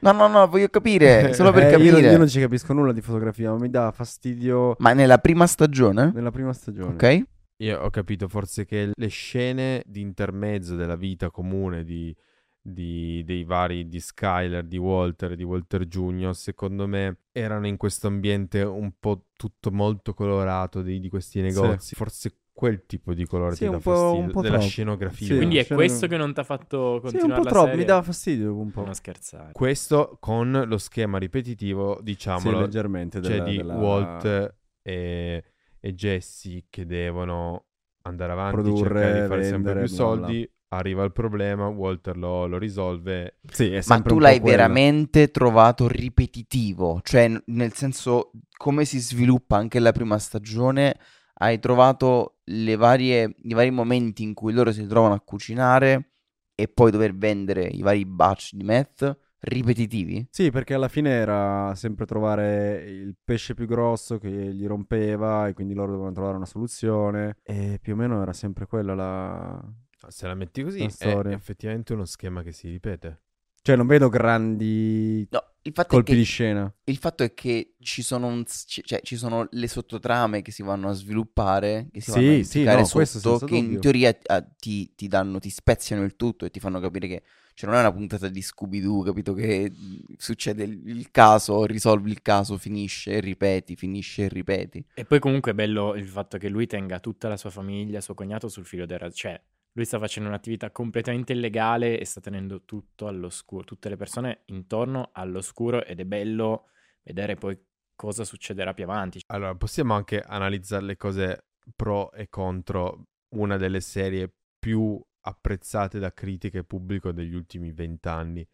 Speaker 4: No, no, no, voglio capire, solo per
Speaker 2: Eh, io,
Speaker 4: capire.
Speaker 2: non- io non ci capisco nulla di fotografia, ma mi dà fastidio
Speaker 4: Ma nella prima stagione?
Speaker 2: nella prima stagione.
Speaker 4: Ok?
Speaker 1: Io ho capito forse che le scene di intermezzo della vita comune di, di- dei vari di Skyler, di Walter, di Walter Jr., secondo me erano in questo ambiente un po' tutto molto colorato di, di questi negozi. Forse quel tipo di colore
Speaker 2: Sì,
Speaker 1: ti dà
Speaker 2: un po'-
Speaker 1: fastidio,
Speaker 2: un po'
Speaker 1: della
Speaker 2: troppo.
Speaker 1: scenografia.
Speaker 2: Sì.
Speaker 3: Quindi è
Speaker 2: cioè,
Speaker 3: questo che non ti ha fatto
Speaker 2: Sì, un
Speaker 3: continuare
Speaker 2: po'
Speaker 3: la
Speaker 2: troppo,
Speaker 3: serie?
Speaker 2: mi dava fastidio un po'.
Speaker 3: Non scherzare.
Speaker 1: Questo con lo schema ripetitivo,
Speaker 2: Sì,
Speaker 1: diciamolo,
Speaker 2: leggermente.
Speaker 1: c'è
Speaker 2: della-
Speaker 1: di
Speaker 2: della-
Speaker 1: Walt e, e Jesse che devono andare avanti,
Speaker 2: Produrre,
Speaker 1: cercare di fare sempre più
Speaker 2: bla, bla.
Speaker 1: soldi. Arriva il problema, Walter lo, lo risolve.
Speaker 2: Sì, è
Speaker 4: Ma tu
Speaker 2: un
Speaker 4: l'hai
Speaker 2: po' quella.
Speaker 4: veramente trovato ripetitivo? Cioè, n- nel senso, come si sviluppa anche la prima stagione, hai trovato le varie, i vari momenti in cui loro si trovano a cucinare e poi dover vendere i vari batch di meth ripetitivi?
Speaker 2: Sì, perché alla fine era sempre trovare il pesce più grosso che gli rompeva e quindi loro dovevano trovare una soluzione. E più o meno era sempre quella la...
Speaker 1: Se la metti così,
Speaker 2: La
Speaker 1: è
Speaker 2: storia.
Speaker 1: effettivamente uno schema che si ripete.
Speaker 2: Cioè, non vedo grandi
Speaker 4: No, il fatto, è
Speaker 2: colpi
Speaker 4: che,
Speaker 2: di scena.
Speaker 4: il fatto è che ci sono, un cioè, ci sono le sottotrame che si vanno a sviluppare, che si
Speaker 2: Sì,
Speaker 4: vanno a
Speaker 2: sì, no, questo
Speaker 4: sotto, che in
Speaker 2: dubbio.
Speaker 4: teoria eh, ti, ti danno, ti speziano il tutto e ti fanno capire che cioè, non è una puntata di Scooby-Doo, capito? Che succede il, il caso, risolvi il caso, finisce e ripeti, finisce e ripeti.
Speaker 3: E poi comunque è bello il fatto che lui tenga tutta la sua famiglia, suo cognato sul filo del razzo. Cioè, lui sta facendo un'attività completamente illegale e sta tenendo tutto all'oscuro, tutte le persone intorno all'oscuro ed è bello vedere poi cosa succederà più avanti.
Speaker 1: Allora, possiamo anche analizzare le cose pro e contro una delle serie più apprezzate da critica e pubblico degli ultimi vent'anni.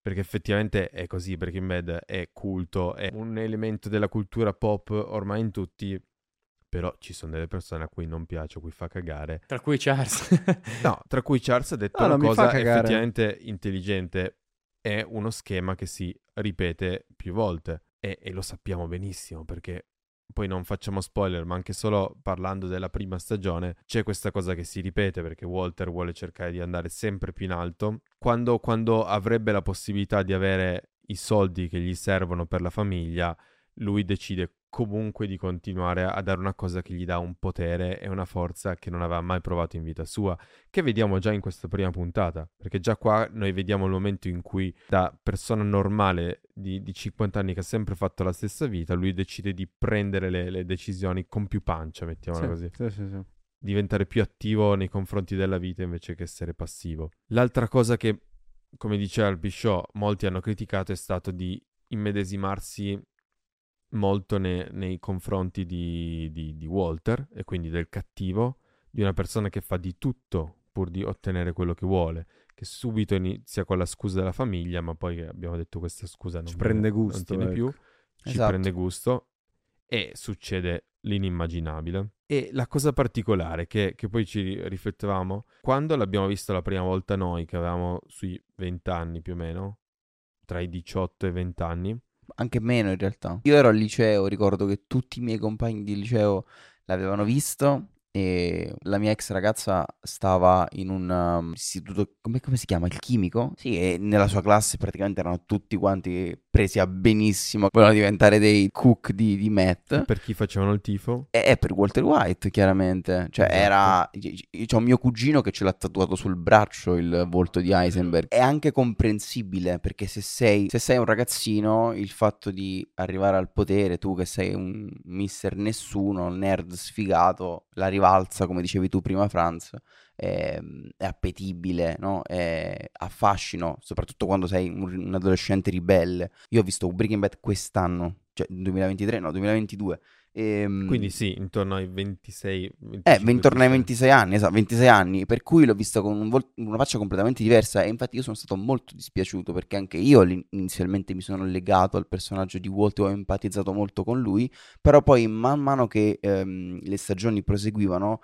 Speaker 1: Perché effettivamente è così, Breaking Bad è culto, è un elemento della cultura pop ormai in tutti, però ci sono delle persone a cui non piace, a cui fa cagare.
Speaker 3: Tra cui Charles.
Speaker 1: No, tra cui Charles ha detto
Speaker 2: No,
Speaker 1: una cosa effettivamente intelligente. È uno schema che si ripete più volte e, e lo sappiamo benissimo perché poi non facciamo spoiler, ma anche solo parlando della prima stagione c'è questa cosa che si ripete perché Walter vuole cercare di andare sempre più in alto. Quando, quando avrebbe la possibilità di avere i soldi che gli servono per la famiglia, lui decide comunque di continuare a dare una cosa che gli dà un potere e una forza che non aveva mai provato in vita sua, che vediamo già in questa prima puntata, perché già qua noi vediamo il momento in cui da persona normale di, di 50 anni che ha sempre fatto la stessa vita, lui decide di prendere le, le decisioni con più pancia, mettiamola così
Speaker 2: Sì, sì, sì.
Speaker 1: diventare più attivo nei confronti della vita invece che essere passivo. L'altra cosa che, come diceva Show, molti hanno criticato è stato di immedesimarsi molto ne- nei confronti di, di- di Walter e quindi del cattivo, di una persona che fa di tutto pur di ottenere quello che vuole, che subito inizia con la scusa della famiglia, ma poi abbiamo detto questa scusa non,
Speaker 2: Ci prende
Speaker 1: non
Speaker 2: gusto,
Speaker 1: tiene
Speaker 2: ecco.
Speaker 1: più, ci
Speaker 4: Esatto.
Speaker 1: prende gusto e succede l'inimmaginabile. E la cosa particolare che, che poi ci riflettevamo, quando l'abbiamo visto la prima volta noi, che avevamo sui 20 anni più o meno, tra i 18 e i 20 anni,
Speaker 4: Anche meno in realtà. Io ero al liceo, ricordo che tutti i miei compagni di liceo l'avevano visto e la mia ex ragazza stava in un um, istituto, come, come si chiama? Il chimico? Sì, e nella sua classe praticamente erano tutti quanti presi a benissimo, volevano diventare dei cook di, di Matt.
Speaker 1: Per chi facevano il tifo?
Speaker 4: E è per Walter White, chiaramente. Cioè,
Speaker 1: Esatto.
Speaker 4: era. C'ho un mio cugino che ce l'ha tatuato sul braccio il volto di Heisenberg. È anche comprensibile perché se sei, se sei un ragazzino, il fatto di arrivare al potere, tu che sei un mister nessuno, nerd sfigato, la rivalsa, come dicevi tu prima, Franz, è, è appetibile, no? È affascino, soprattutto quando sei un, un adolescente ribelle. Io ho visto Breaking Bad quest'anno, cioè 2023, no, 2022. Ehm,
Speaker 1: Quindi sì, intorno ai 26...
Speaker 4: eh,
Speaker 1: 25,
Speaker 4: intorno ai
Speaker 1: 26.
Speaker 4: 26 anni, esatto, 26 anni, per cui l'ho visto con un vol- una faccia completamente diversa e infatti io sono stato molto dispiaciuto perché anche io inizialmente mi sono legato al personaggio di Walt e ho empatizzato molto con lui, però poi man mano che ehm, le stagioni proseguivano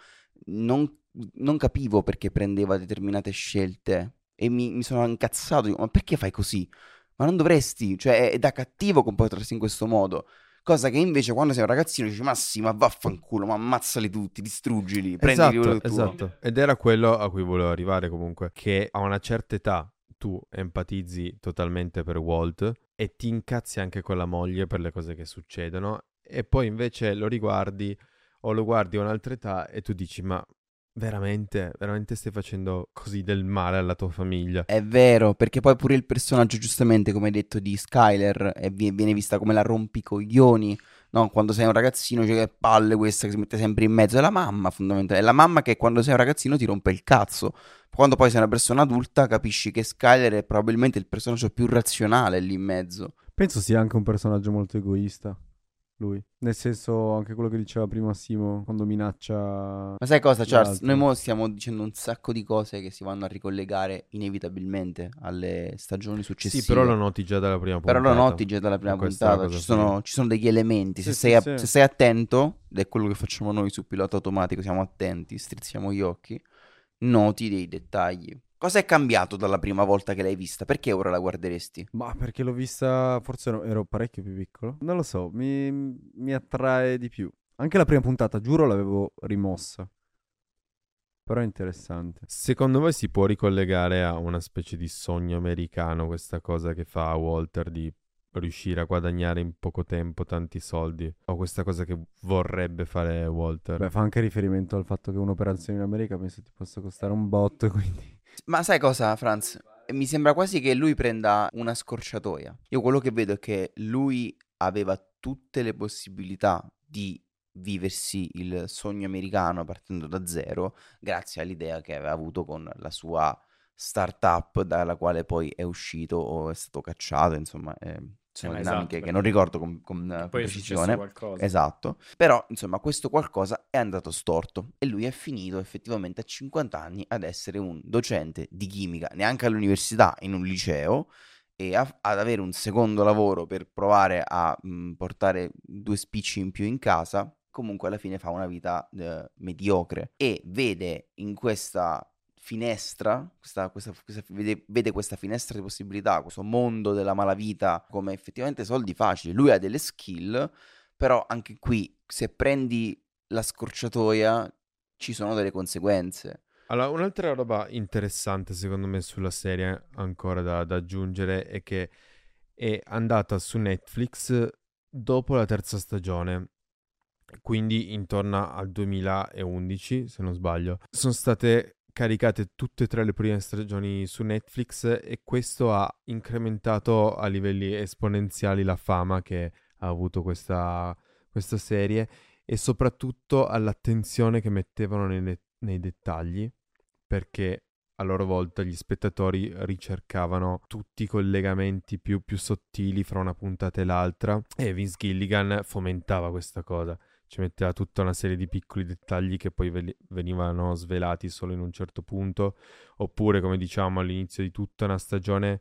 Speaker 4: non, non capivo perché prendeva determinate scelte e mi, mi sono incazzato, dico, ma perché fai così? Ma non dovresti, cioè è, da cattivo comportarsi in questo modo. Cosa che invece quando sei un ragazzino dici ma sì, ma vaffanculo, ma ammazzali tutti, distruggili, prendili
Speaker 1: Esatto, esatto. Ed era quello a cui volevo arrivare comunque, che a una certa età tu empatizzi totalmente per Walt e ti incazzi anche con la moglie per le cose che succedono e poi invece lo riguardi o lo guardi a un'altra età e tu dici ma veramente, veramente stai facendo così del male alla tua famiglia?
Speaker 4: È vero, perché poi pure il personaggio, giustamente, come hai detto, di Skyler vi- viene vista come la rompicoglioni, no? Quando sei un ragazzino, cioè che palle questa che si mette sempre in mezzo, è la mamma fondamentalmente, è la mamma che quando sei un ragazzino ti rompe il cazzo. Quando poi sei una persona adulta capisci che Skyler è probabilmente il personaggio più razionale lì in mezzo.
Speaker 2: Penso sia anche un personaggio molto egoista. Lui. Nel senso, anche quello che diceva prima Simo, quando minaccia.
Speaker 4: Ma sai cosa, Charles?
Speaker 2: l'altro.
Speaker 4: Noi mo stiamo dicendo un sacco di cose che si vanno a ricollegare inevitabilmente alle stagioni successive.
Speaker 1: Sì, però lo noti già dalla prima
Speaker 4: Però
Speaker 1: puntata.
Speaker 4: lo noti già dalla prima puntata, ci sono, ci sono degli elementi, se,
Speaker 2: Sì,
Speaker 4: sei,
Speaker 2: sì,
Speaker 4: a-
Speaker 2: sì.
Speaker 4: se sei attento, ed è quello che facciamo noi su pilota automatico, siamo attenti, strizziamo gli occhi, noti dei dettagli. Cosa è cambiato dalla prima volta che l'hai vista? Perché ora la guarderesti?
Speaker 2: Ma perché l'ho vista, forse ero, ero parecchio più piccolo. Non lo so, mi, mi attrae di più. Anche la prima puntata, giuro, l'avevo rimossa. Però è interessante.
Speaker 1: Secondo voi si può ricollegare a una specie di sogno americano questa cosa che fa Walter di riuscire a guadagnare in poco tempo tanti soldi? O questa cosa che vorrebbe fare Walter?
Speaker 2: Beh, fa anche riferimento al fatto che un'operazione in America penso ti possa costare un botto, quindi...
Speaker 4: Ma sai cosa, Franz? Mi sembra quasi che lui prenda una scorciatoia. Io quello che vedo è che lui aveva tutte le possibilità di viversi il sogno americano partendo da zero, grazie all'idea che aveva avuto con la sua startup dalla quale poi è uscito o è stato cacciato, insomma, eh, sono
Speaker 3: ma
Speaker 4: dinamiche
Speaker 3: esatto,
Speaker 4: che non ricordo con, con eh, precisione.
Speaker 3: qualcosa.
Speaker 4: Esatto, però insomma questo qualcosa è andato storto e lui è finito effettivamente a 50 anni ad essere un docente di chimica, neanche all'università, in un liceo e a- ad avere un secondo lavoro per provare a mh, portare due spicci in più in casa, comunque alla fine fa una vita eh, mediocre e vede in questa finestra, questa, questa- questa- vede, vede questa finestra di possibilità, questo mondo della malavita come effettivamente soldi facili. Lui ha delle skill, però anche qui se prendi la scorciatoia ci sono delle conseguenze.
Speaker 1: Allora, un'altra roba interessante secondo me sulla serie ancora da, da aggiungere è che è andata su Netflix dopo la terza stagione, quindi intorno al 2011 se non sbaglio. Sono state caricate tutte e tre le prime stagioni su Netflix e questo ha incrementato a livelli esponenziali la fama che ha avuto questa, questa serie e soprattutto all'attenzione che mettevano nei, ne- nei dettagli perché a loro volta gli spettatori ricercavano tutti i collegamenti più, più sottili fra una puntata e l'altra e Vince Gilligan fomentava questa cosa, ci metteva tutta una serie di piccoli dettagli che poi ve- venivano svelati solo in un certo punto, oppure come diciamo all'inizio di tutta una stagione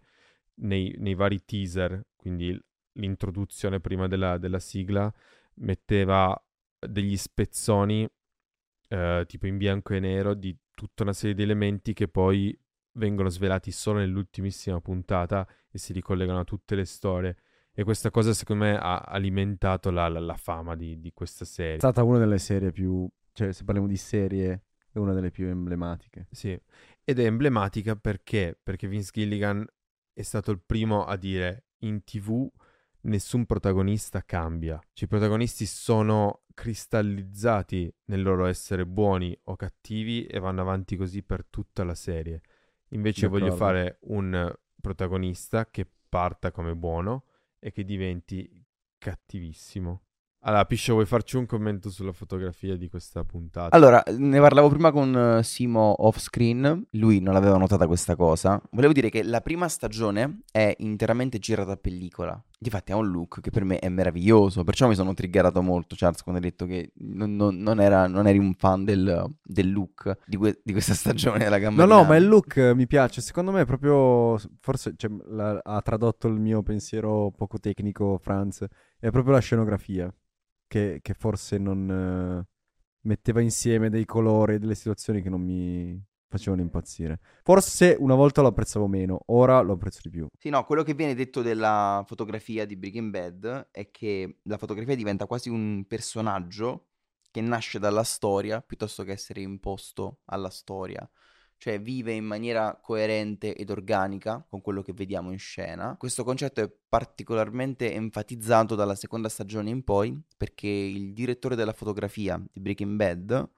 Speaker 1: nei, nei vari teaser, quindi l'introduzione prima della, della sigla metteva degli spezzoni eh, tipo in bianco e nero di tutta una serie di elementi che poi vengono svelati solo nell'ultimissima puntata e si ricollegano a tutte le storie. E questa cosa secondo me ha alimentato la, la- la fama di, di questa
Speaker 2: È
Speaker 1: serie.
Speaker 2: stata una delle serie più... Cioè, se parliamo di serie, è una delle più emblematiche.
Speaker 1: Sì, ed è emblematica perché? Perché Vince Gilligan è stato il primo a dire in tv nessun protagonista cambia. Cioè, I protagonisti sono cristallizzati nel loro essere buoni o cattivi e vanno avanti così per tutta la serie. Invece voglio
Speaker 2: D'accordo.
Speaker 1: fare un protagonista che parta come buono e che diventi cattivissimo. Allora, Piscio, vuoi farci un commento sulla fotografia di questa puntata?
Speaker 4: Allora, ne parlavo prima con eh, Simo off screen, lui non aveva notata questa cosa. Volevo dire che la prima stagione è interamente girata a pellicola. Difatti ha un look che per me è meraviglioso, perciò mi sono triggerato molto, Charles, quando hai detto che non, non- non era- non eri un fan del, del look di, que- di questa stagione della Gamma
Speaker 2: No, no, ma il look mi piace. Secondo me è proprio. Forse cioè, la- ha tradotto il mio pensiero poco tecnico, Franz. È proprio la scenografia che, che forse non eh, metteva insieme dei colori e delle situazioni che non mi facevano impazzire. Forse una volta lo apprezzavo meno, ora lo apprezzo di più.
Speaker 4: Sì, no, quello che viene detto della fotografia di Breaking Bad è che la fotografia diventa quasi un personaggio che nasce dalla storia piuttosto che essere imposto alla storia. Cioè vive in maniera coerente ed organica con quello che vediamo in scena. Questo concetto è particolarmente enfatizzato dalla seconda stagione in poi perché il direttore della fotografia di Breaking Bad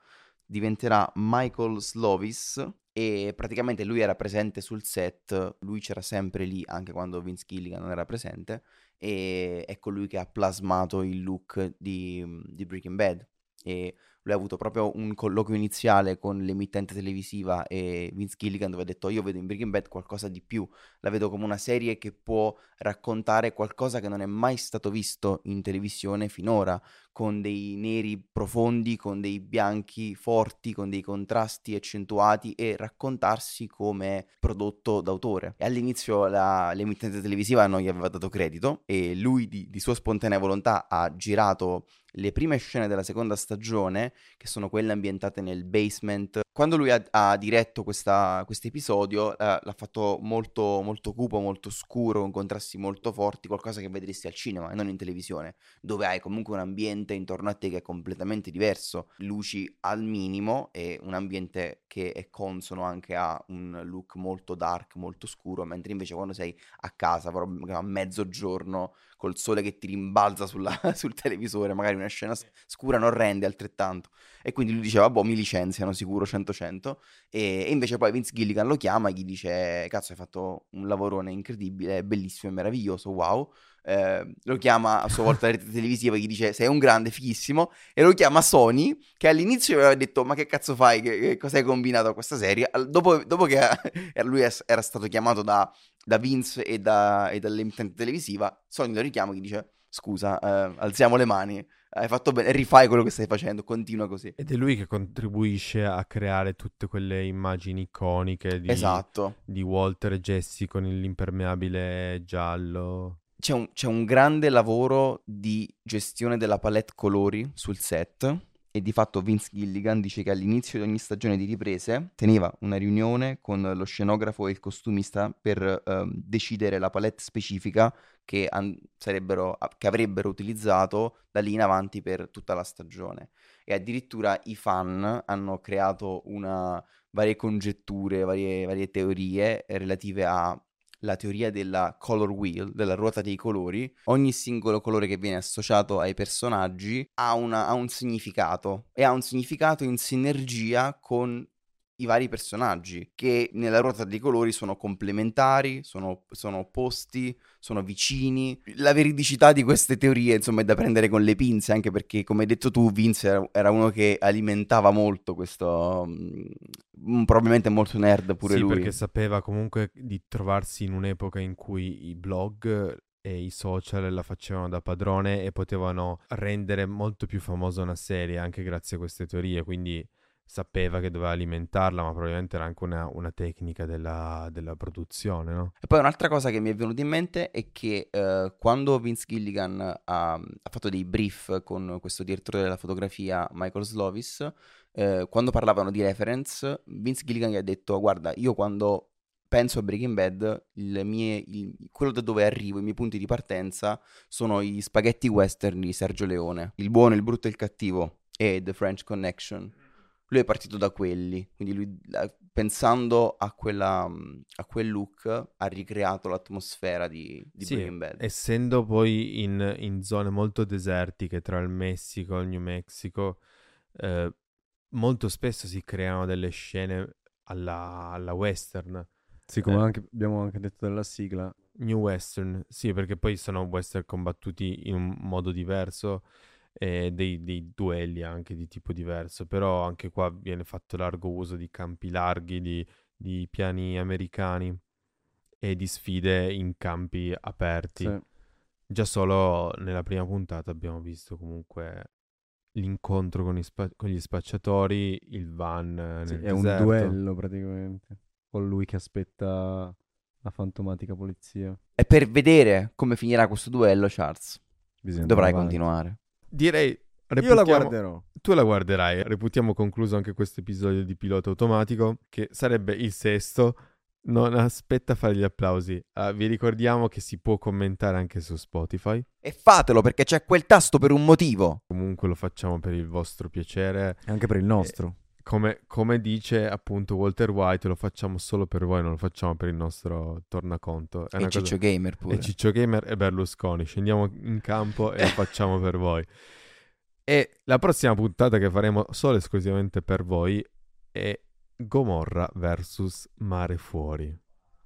Speaker 4: diventerà Michael Slovis e praticamente lui era presente sul set, lui c'era sempre lì anche quando Vince Gilligan non era presente e è colui che ha plasmato il look di, di Breaking Bad. E lui ha avuto proprio un colloquio iniziale con l'emittente televisiva e Vince Gilligan dove ha detto io vedo in Breaking Bad qualcosa di più, la vedo come una serie che può raccontare qualcosa che non è mai stato visto in televisione finora, con dei neri profondi, con dei bianchi forti, con dei contrasti accentuati e raccontarsi come prodotto d'autore. E all'inizio la- l'emittente televisiva non gli aveva dato credito e lui di, di sua spontanea volontà ha girato le prime scene della seconda stagione, che sono quelle ambientate nel basement. Quando lui ha, ha diretto questo episodio, eh, l'ha fatto molto, molto cupo, molto scuro, con contrasti molto forti, qualcosa che vedresti al cinema e non in televisione dove hai comunque un ambiente intorno a te che è completamente diverso, luci al minimo e un ambiente che è consono anche a un look molto dark, molto scuro, mentre invece quando sei a casa, proprio a mezzogiorno, col sole che ti rimbalza sulla- sul televisore, magari una scena scura non rende altrettanto. E quindi lui diceva, boh, mi licenziano sicuro 100-100. E, e invece poi Vince Gilligan lo chiama e gli dice, cazzo, hai fatto un lavorone incredibile, bellissimo e meraviglioso, wow eh, lo chiama a sua volta la rete televisiva gli dice sei un grande, fighissimo, e lo chiama Sony che all'inizio aveva detto ma che cazzo fai, che, che cosa hai combinato a questa serie? Al- dopo, dopo che lui era stato chiamato da, da Vince e, da, e dall'emittente televisiva, Sony lo richiama e gli dice scusa, eh, alziamo le mani, hai fatto bene, rifai quello che stai facendo, continua così.
Speaker 1: Ed è lui che contribuisce a creare tutte quelle immagini iconiche di,
Speaker 4: Esatto.
Speaker 1: di Walter e Jesse con l'impermeabile giallo.
Speaker 4: C'è un, c'è un grande lavoro di gestione della palette colori sul set e di fatto Vince Gilligan dice che all'inizio di ogni stagione di riprese teneva una riunione con lo scenografo e il costumista per ehm, decidere la palette specifica che, an- sarebbero- che avrebbero utilizzato da lì in avanti per tutta la stagione. E addirittura i fan hanno creato una, varie congetture, varie, varie teorie relative a la teoria della color wheel, della ruota dei colori, ogni singolo colore che viene associato ai personaggi ha, una- ha un significato e ha un significato in sinergia con i vari personaggi che nella ruota dei colori sono complementari, sono, sono opposti, sono vicini. La veridicità di queste teorie, insomma, è da prendere con le pinze, anche perché, come hai detto tu, Vince era, uno che alimentava molto questo... mm, probabilmente molto nerd pure
Speaker 1: sì,
Speaker 4: lui.
Speaker 1: perché sapeva comunque di trovarsi in un'epoca in cui i blog e i social la facevano da padrone e potevano rendere molto più famosa una serie anche grazie a queste teorie, quindi sapeva che doveva alimentarla, ma probabilmente era anche una, una tecnica della, della produzione, no?
Speaker 4: E poi un'altra cosa che mi è venuta in mente è che eh, quando Vince Gilligan ha, ha fatto dei brief con questo direttore della fotografia, Michael Slovis, eh, quando parlavano di reference, Vince Gilligan gli ha detto, guarda, io quando penso a Breaking Bad, il mie- il- quello da dove arrivo, i miei punti di partenza, sono gli spaghetti western di Sergio Leone, il buono, il brutto e il cattivo, e The French Connection. Lui è partito da quelli, quindi lui eh, pensando a, quella, a quel look ha ricreato l'atmosfera di, di
Speaker 1: Sì,
Speaker 4: Breaking Bad.
Speaker 1: essendo poi in, in zone molto desertiche tra il Messico e il New Mexico, eh, molto spesso si creano delle scene alla, alla western.
Speaker 2: Sì, come
Speaker 1: Eh.
Speaker 2: anche- abbiamo anche detto della sigla.
Speaker 1: New western, sì, perché poi sono western combattuti in un modo diverso e dei, dei duelli anche di tipo diverso, però anche qua viene fatto largo uso di campi larghi, di, di piani americani e di sfide in campi aperti.
Speaker 2: Sì.
Speaker 1: Già solo nella prima puntata abbiamo visto comunque l'incontro con, spa- con gli spacciatori, il van eh,
Speaker 2: Sì, è un duello praticamente. Con lui che aspetta la fantomatica polizia.
Speaker 4: E per vedere come finirà questo duello, Charles,
Speaker 2: Bisogna
Speaker 4: dovrai continuare.
Speaker 1: Direi...
Speaker 2: Io la
Speaker 1: reputiamo-
Speaker 2: guarderò.
Speaker 1: Tu la guarderai, reputiamo concluso anche questo episodio di Pilota Automatico, che sarebbe il sesto. Non aspetta a fare gli applausi. Ah, vi ricordiamo che si può commentare anche su Spotify.
Speaker 4: E fatelo perché c'è quel tasto per un motivo.
Speaker 1: Comunque lo facciamo per il vostro piacere.
Speaker 2: Anche per il nostro.
Speaker 1: Come, come dice appunto Walter White, lo facciamo solo per voi, non lo facciamo per il nostro tornaconto. È
Speaker 4: E
Speaker 1: una cosa-
Speaker 4: Ciccio Gamer pure.
Speaker 1: e Ciccio Gamer e Berlusconi. Scendiamo in campo e lo facciamo per voi. E la prossima puntata che faremo solo e esclusivamente per voi è Gomorra versus Mare Fuori.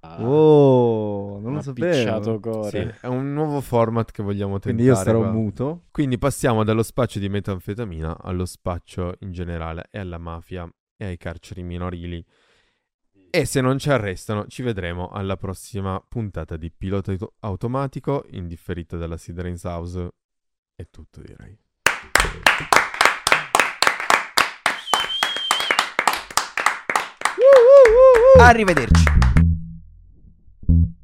Speaker 3: Ah,
Speaker 2: Oh, non lo sapevo.
Speaker 3: picciato
Speaker 1: Sì,
Speaker 3: core.
Speaker 1: è un nuovo format che vogliamo tentare.
Speaker 2: Quindi io starò
Speaker 1: qua.
Speaker 2: muto.
Speaker 1: Quindi passiamo dallo spaccio di metanfetamina allo spaccio in generale e alla mafia e ai carceri minorili. E se non ci arrestano, ci vedremo alla prossima puntata di Pilota Auto- Automatico, indifferita dalla Sidrains House. È tutto, direi.
Speaker 4: Arrivederci. you.